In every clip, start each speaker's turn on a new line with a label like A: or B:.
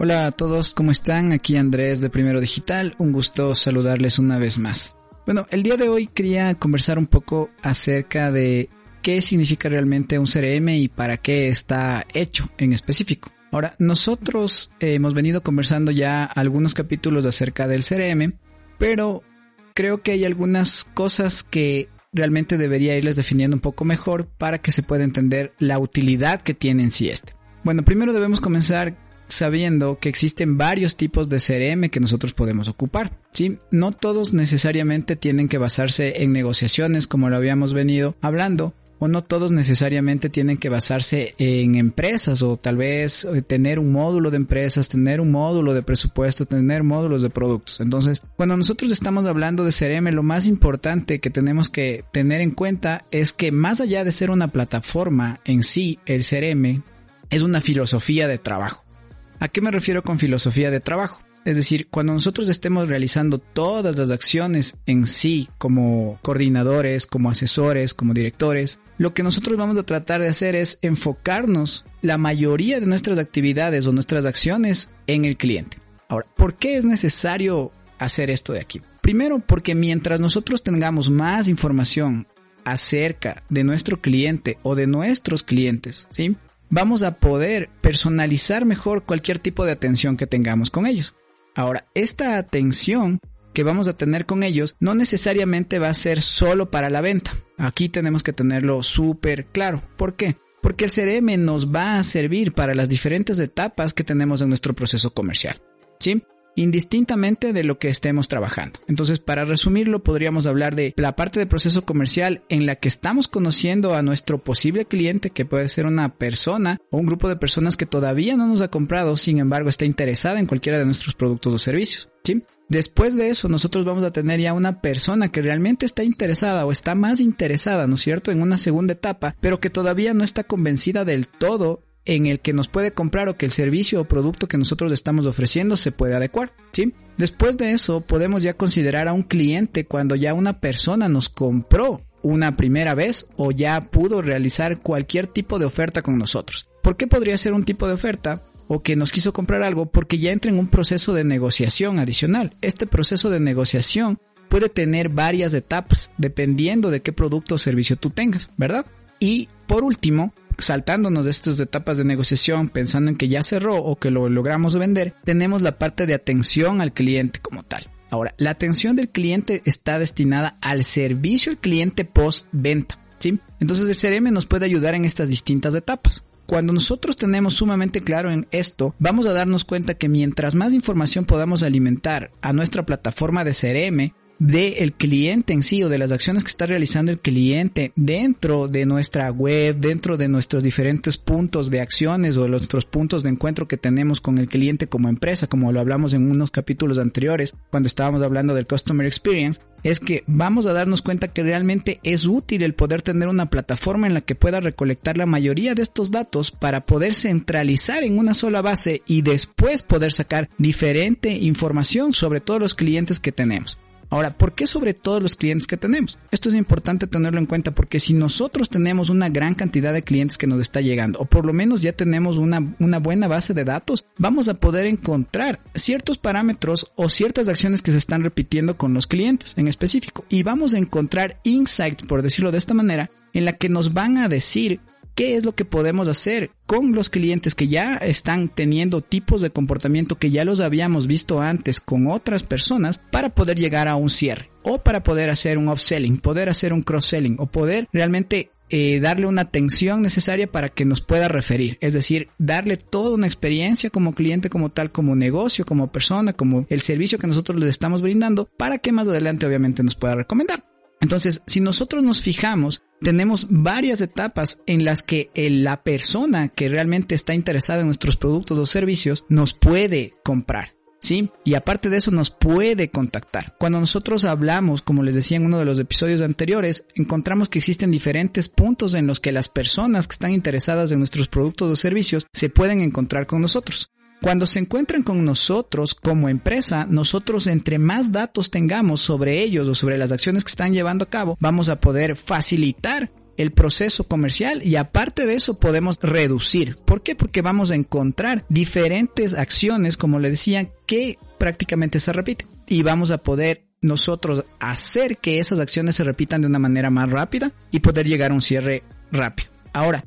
A: Hola a todos, ¿cómo están? Aquí Andrés de Primero Digital, un gusto saludarles una vez más. Bueno, el día de hoy quería conversar un poco acerca de qué significa realmente un CRM y para qué está hecho en específico. Ahora, nosotros hemos venido conversando ya algunos capítulos acerca del CRM, pero creo que hay algunas cosas que realmente debería irles definiendo un poco mejor para que se pueda entender la utilidad que tiene en sí este. Bueno, primero debemos comenzar sabiendo que existen varios tipos de CRM que nosotros podemos ocupar. ¿sí? No todos necesariamente tienen que basarse en negociaciones como lo habíamos venido hablando, o no todos necesariamente tienen que basarse en empresas o tal vez eh, tener un módulo de empresas, tener un módulo de presupuesto, tener módulos de productos. Entonces, cuando nosotros estamos hablando de CRM, lo más importante que tenemos que tener en cuenta es que más allá de ser una plataforma en sí, el CRM es una filosofía de trabajo. ¿A qué me refiero con filosofía de trabajo? Es decir, cuando nosotros estemos realizando todas las acciones en sí, como coordinadores, como asesores, como directores, lo que nosotros vamos a tratar de hacer es enfocarnos la mayoría de nuestras actividades o nuestras acciones en el cliente. Ahora, ¿por qué es necesario hacer esto de aquí? Primero, porque mientras nosotros tengamos más información acerca de nuestro cliente o de nuestros clientes, ¿sí? vamos a poder personalizar mejor cualquier tipo de atención que tengamos con ellos. Ahora, esta atención que vamos a tener con ellos no necesariamente va a ser solo para la venta. Aquí tenemos que tenerlo súper claro. ¿Por qué? Porque el CRM nos va a servir para las diferentes etapas que tenemos en nuestro proceso comercial. ¿Sí? Indistintamente de lo que estemos trabajando. Entonces, para resumirlo, podríamos hablar de la parte de proceso comercial en la que estamos conociendo a nuestro posible cliente, que puede ser una persona o un grupo de personas que todavía no nos ha comprado, sin embargo, está interesada en cualquiera de nuestros productos o servicios. Después de eso, nosotros vamos a tener ya una persona que realmente está interesada o está más interesada, ¿no es cierto?, en una segunda etapa, pero que todavía no está convencida del todo en el que nos puede comprar o que el servicio o producto que nosotros estamos ofreciendo se puede adecuar, ¿sí? Después de eso podemos ya considerar a un cliente cuando ya una persona nos compró una primera vez o ya pudo realizar cualquier tipo de oferta con nosotros. ¿Por qué podría ser un tipo de oferta? o que nos quiso comprar algo porque ya entra en un proceso de negociación adicional. Este proceso de negociación puede tener varias etapas dependiendo de qué producto o servicio tú tengas, ¿verdad? Y por último, saltándonos de estas etapas de negociación, pensando en que ya cerró o que lo logramos vender, tenemos la parte de atención al cliente como tal. Ahora, la atención del cliente está destinada al servicio al cliente post venta. ¿sí? Entonces el CRM nos puede ayudar en estas distintas etapas. Cuando nosotros tenemos sumamente claro en esto, vamos a darnos cuenta que mientras más información podamos alimentar a nuestra plataforma de CRM, del cliente en sí o de las acciones que está realizando el cliente dentro de nuestra web, dentro de nuestros diferentes puntos de acciones o de nuestros puntos de encuentro que tenemos con el cliente como empresa, como lo hablamos en unos capítulos anteriores cuando estábamos hablando del Customer Experience, es que vamos a darnos cuenta que realmente es útil el poder tener una plataforma en la que pueda recolectar la mayoría de estos datos para poder centralizar en una sola base y después poder sacar diferente información sobre todos los clientes que tenemos. Ahora, ¿por qué sobre todos los clientes que tenemos? Esto es importante tenerlo en cuenta porque si nosotros tenemos una gran cantidad de clientes que nos está llegando, o por lo menos ya tenemos una, una buena base de datos, vamos a poder encontrar ciertos parámetros o ciertas acciones que se están repitiendo con los clientes en específico. Y vamos a encontrar insights, por decirlo de esta manera, en la que nos van a decir qué es lo que podemos hacer con los clientes que ya están teniendo tipos de comportamiento que ya los habíamos visto antes con otras personas para poder llegar a un cierre o para poder hacer un upselling, poder hacer un cross-selling o poder realmente eh, darle una atención necesaria para que nos pueda referir. Es decir, darle toda una experiencia como cliente, como tal, como negocio, como persona, como el servicio que nosotros le estamos brindando para que más adelante obviamente nos pueda recomendar. Entonces, si nosotros nos fijamos, tenemos varias etapas en las que la persona que realmente está interesada en nuestros productos o servicios nos puede comprar. ¿Sí? Y aparte de eso nos puede contactar. Cuando nosotros hablamos, como les decía en uno de los episodios anteriores, encontramos que existen diferentes puntos en los que las personas que están interesadas en nuestros productos o servicios se pueden encontrar con nosotros. Cuando se encuentran con nosotros como empresa, nosotros entre más datos tengamos sobre ellos o sobre las acciones que están llevando a cabo, vamos a poder facilitar el proceso comercial y aparte de eso podemos reducir. ¿Por qué? Porque vamos a encontrar diferentes acciones, como le decía, que prácticamente se repiten y vamos a poder nosotros hacer que esas acciones se repitan de una manera más rápida y poder llegar a un cierre rápido. Ahora,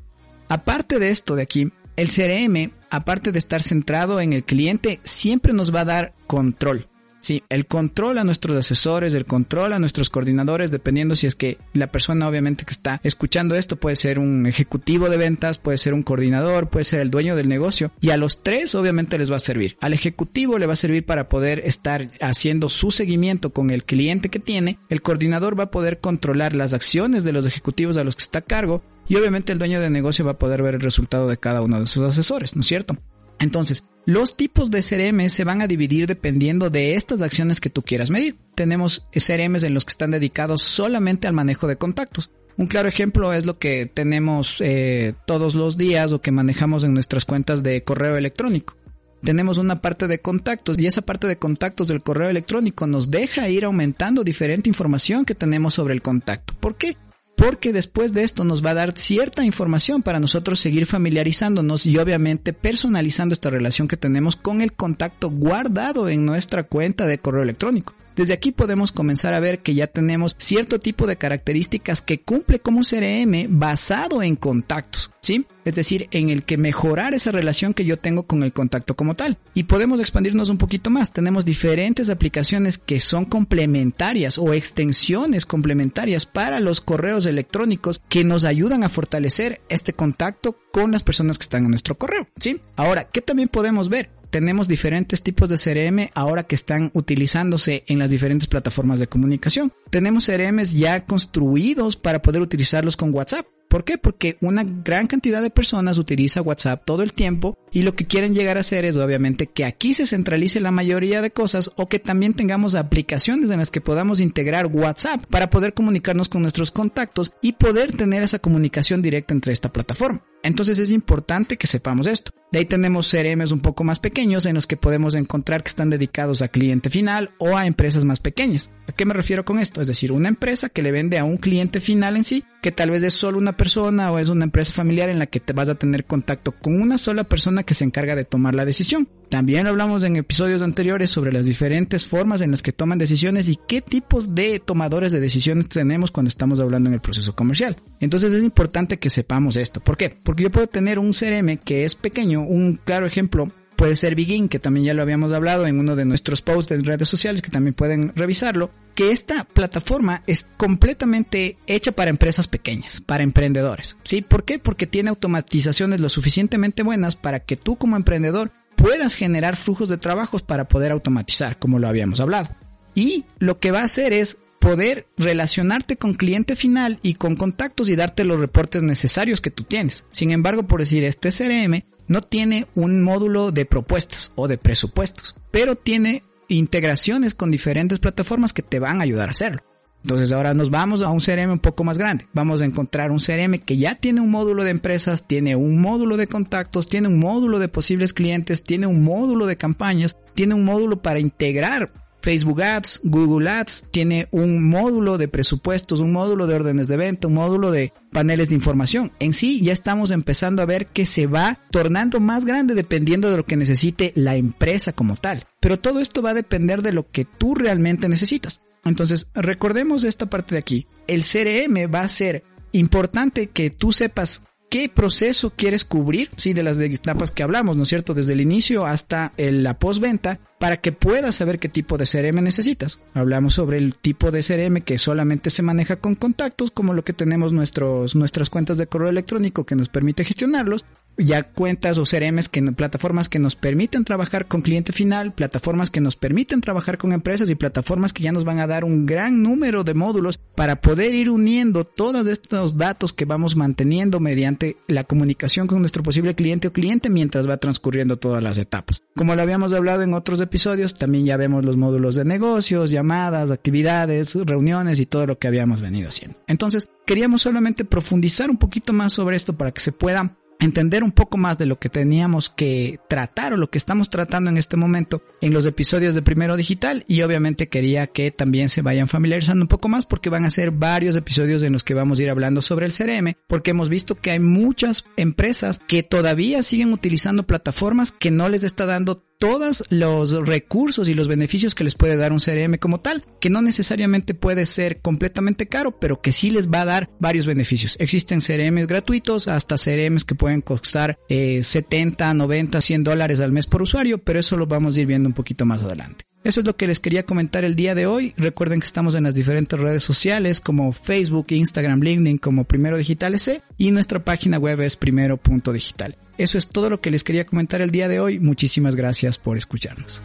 A: aparte de esto de aquí, el CRM, aparte de estar centrado en el cliente, siempre nos va a dar control. Sí, el control a nuestros asesores, el control a nuestros coordinadores, dependiendo si es que la persona obviamente que está escuchando esto puede ser un ejecutivo de ventas, puede ser un coordinador, puede ser el dueño del negocio y a los tres obviamente les va a servir. Al ejecutivo le va a servir para poder estar haciendo su seguimiento con el cliente que tiene, el coordinador va a poder controlar las acciones de los ejecutivos a los que está a cargo y obviamente el dueño de negocio va a poder ver el resultado de cada uno de sus asesores, ¿no es cierto? Entonces, los tipos de CRM se van a dividir dependiendo de estas acciones que tú quieras medir. Tenemos CRMs en los que están dedicados solamente al manejo de contactos. Un claro ejemplo es lo que tenemos eh, todos los días o que manejamos en nuestras cuentas de correo electrónico. Tenemos una parte de contactos y esa parte de contactos del correo electrónico nos deja ir aumentando diferente información que tenemos sobre el contacto. ¿Por qué? Porque después de esto nos va a dar cierta información para nosotros seguir familiarizándonos y obviamente personalizando esta relación que tenemos con el contacto guardado en nuestra cuenta de correo electrónico. Desde aquí podemos comenzar a ver que ya tenemos cierto tipo de características que cumple como un CRM basado en contactos, ¿sí? Es decir, en el que mejorar esa relación que yo tengo con el contacto como tal. Y podemos expandirnos un poquito más. Tenemos diferentes aplicaciones que son complementarias o extensiones complementarias para los correos electrónicos que nos ayudan a fortalecer este contacto con las personas que están en nuestro correo, ¿sí? Ahora, ¿qué también podemos ver? Tenemos diferentes tipos de CRM ahora que están utilizándose en las diferentes plataformas de comunicación. Tenemos CRMs ya construidos para poder utilizarlos con WhatsApp. ¿Por qué? Porque una gran cantidad de personas utiliza WhatsApp todo el tiempo y lo que quieren llegar a hacer es obviamente que aquí se centralice la mayoría de cosas o que también tengamos aplicaciones en las que podamos integrar WhatsApp para poder comunicarnos con nuestros contactos y poder tener esa comunicación directa entre esta plataforma. Entonces es importante que sepamos esto. De ahí tenemos CRMs un poco más pequeños en los que podemos encontrar que están dedicados a cliente final o a empresas más pequeñas. ¿A qué me refiero con esto? Es decir, una empresa que le vende a un cliente final en sí, que tal vez es solo una persona o es una empresa familiar en la que te vas a tener contacto con una sola persona que se encarga de tomar la decisión. También hablamos en episodios anteriores sobre las diferentes formas en las que toman decisiones y qué tipos de tomadores de decisiones tenemos cuando estamos hablando en el proceso comercial. Entonces es importante que sepamos esto. ¿Por qué? Porque yo puedo tener un CRM que es pequeño, un claro ejemplo puede ser Begin, que también ya lo habíamos hablado en uno de nuestros posts en redes sociales, que también pueden revisarlo, que esta plataforma es completamente hecha para empresas pequeñas, para emprendedores. ¿Sí? ¿Por qué? Porque tiene automatizaciones lo suficientemente buenas para que tú como emprendedor puedas generar flujos de trabajos para poder automatizar, como lo habíamos hablado. Y lo que va a hacer es poder relacionarte con cliente final y con contactos y darte los reportes necesarios que tú tienes. Sin embargo, por decir, este CRM no tiene un módulo de propuestas o de presupuestos, pero tiene integraciones con diferentes plataformas que te van a ayudar a hacerlo. Entonces ahora nos vamos a un CRM un poco más grande. Vamos a encontrar un CRM que ya tiene un módulo de empresas, tiene un módulo de contactos, tiene un módulo de posibles clientes, tiene un módulo de campañas, tiene un módulo para integrar Facebook Ads, Google Ads, tiene un módulo de presupuestos, un módulo de órdenes de venta, un módulo de paneles de información. En sí ya estamos empezando a ver que se va tornando más grande dependiendo de lo que necesite la empresa como tal. Pero todo esto va a depender de lo que tú realmente necesitas. Entonces, recordemos esta parte de aquí. El CRM va a ser importante que tú sepas qué proceso quieres cubrir, sí, de las etapas que hablamos, ¿no es cierto? Desde el inicio hasta la postventa, para que puedas saber qué tipo de CRM necesitas. Hablamos sobre el tipo de CRM que solamente se maneja con contactos, como lo que tenemos nuestros, nuestras cuentas de correo electrónico que nos permite gestionarlos ya cuentas o CRMs que plataformas que nos permiten trabajar con cliente final, plataformas que nos permiten trabajar con empresas y plataformas que ya nos van a dar un gran número de módulos para poder ir uniendo todos estos datos que vamos manteniendo mediante la comunicación con nuestro posible cliente o cliente mientras va transcurriendo todas las etapas. Como lo habíamos hablado en otros episodios, también ya vemos los módulos de negocios, llamadas, actividades, reuniones y todo lo que habíamos venido haciendo. Entonces, queríamos solamente profundizar un poquito más sobre esto para que se pueda entender un poco más de lo que teníamos que tratar o lo que estamos tratando en este momento en los episodios de Primero Digital. Y obviamente quería que también se vayan familiarizando un poco más porque van a ser varios episodios en los que vamos a ir hablando sobre el CRM porque hemos visto que hay muchas empresas que todavía siguen utilizando plataformas que no les está dando todos los recursos y los beneficios que les puede dar un CRM como tal, que no necesariamente puede ser completamente caro, pero que sí les va a dar varios beneficios. Existen CRMs gratuitos, hasta CRMs que pueden costar 70, 90, 100 dólares al mes por usuario, pero eso lo vamos a ir viendo un poquito más adelante. Eso es lo que les quería comentar el día de hoy. Recuerden que estamos en las diferentes redes sociales como Facebook, Instagram, LinkedIn como Primero Digital S y nuestra página web es primero.digital. Eso es todo lo que les quería comentar el día de hoy. Muchísimas gracias por escucharnos.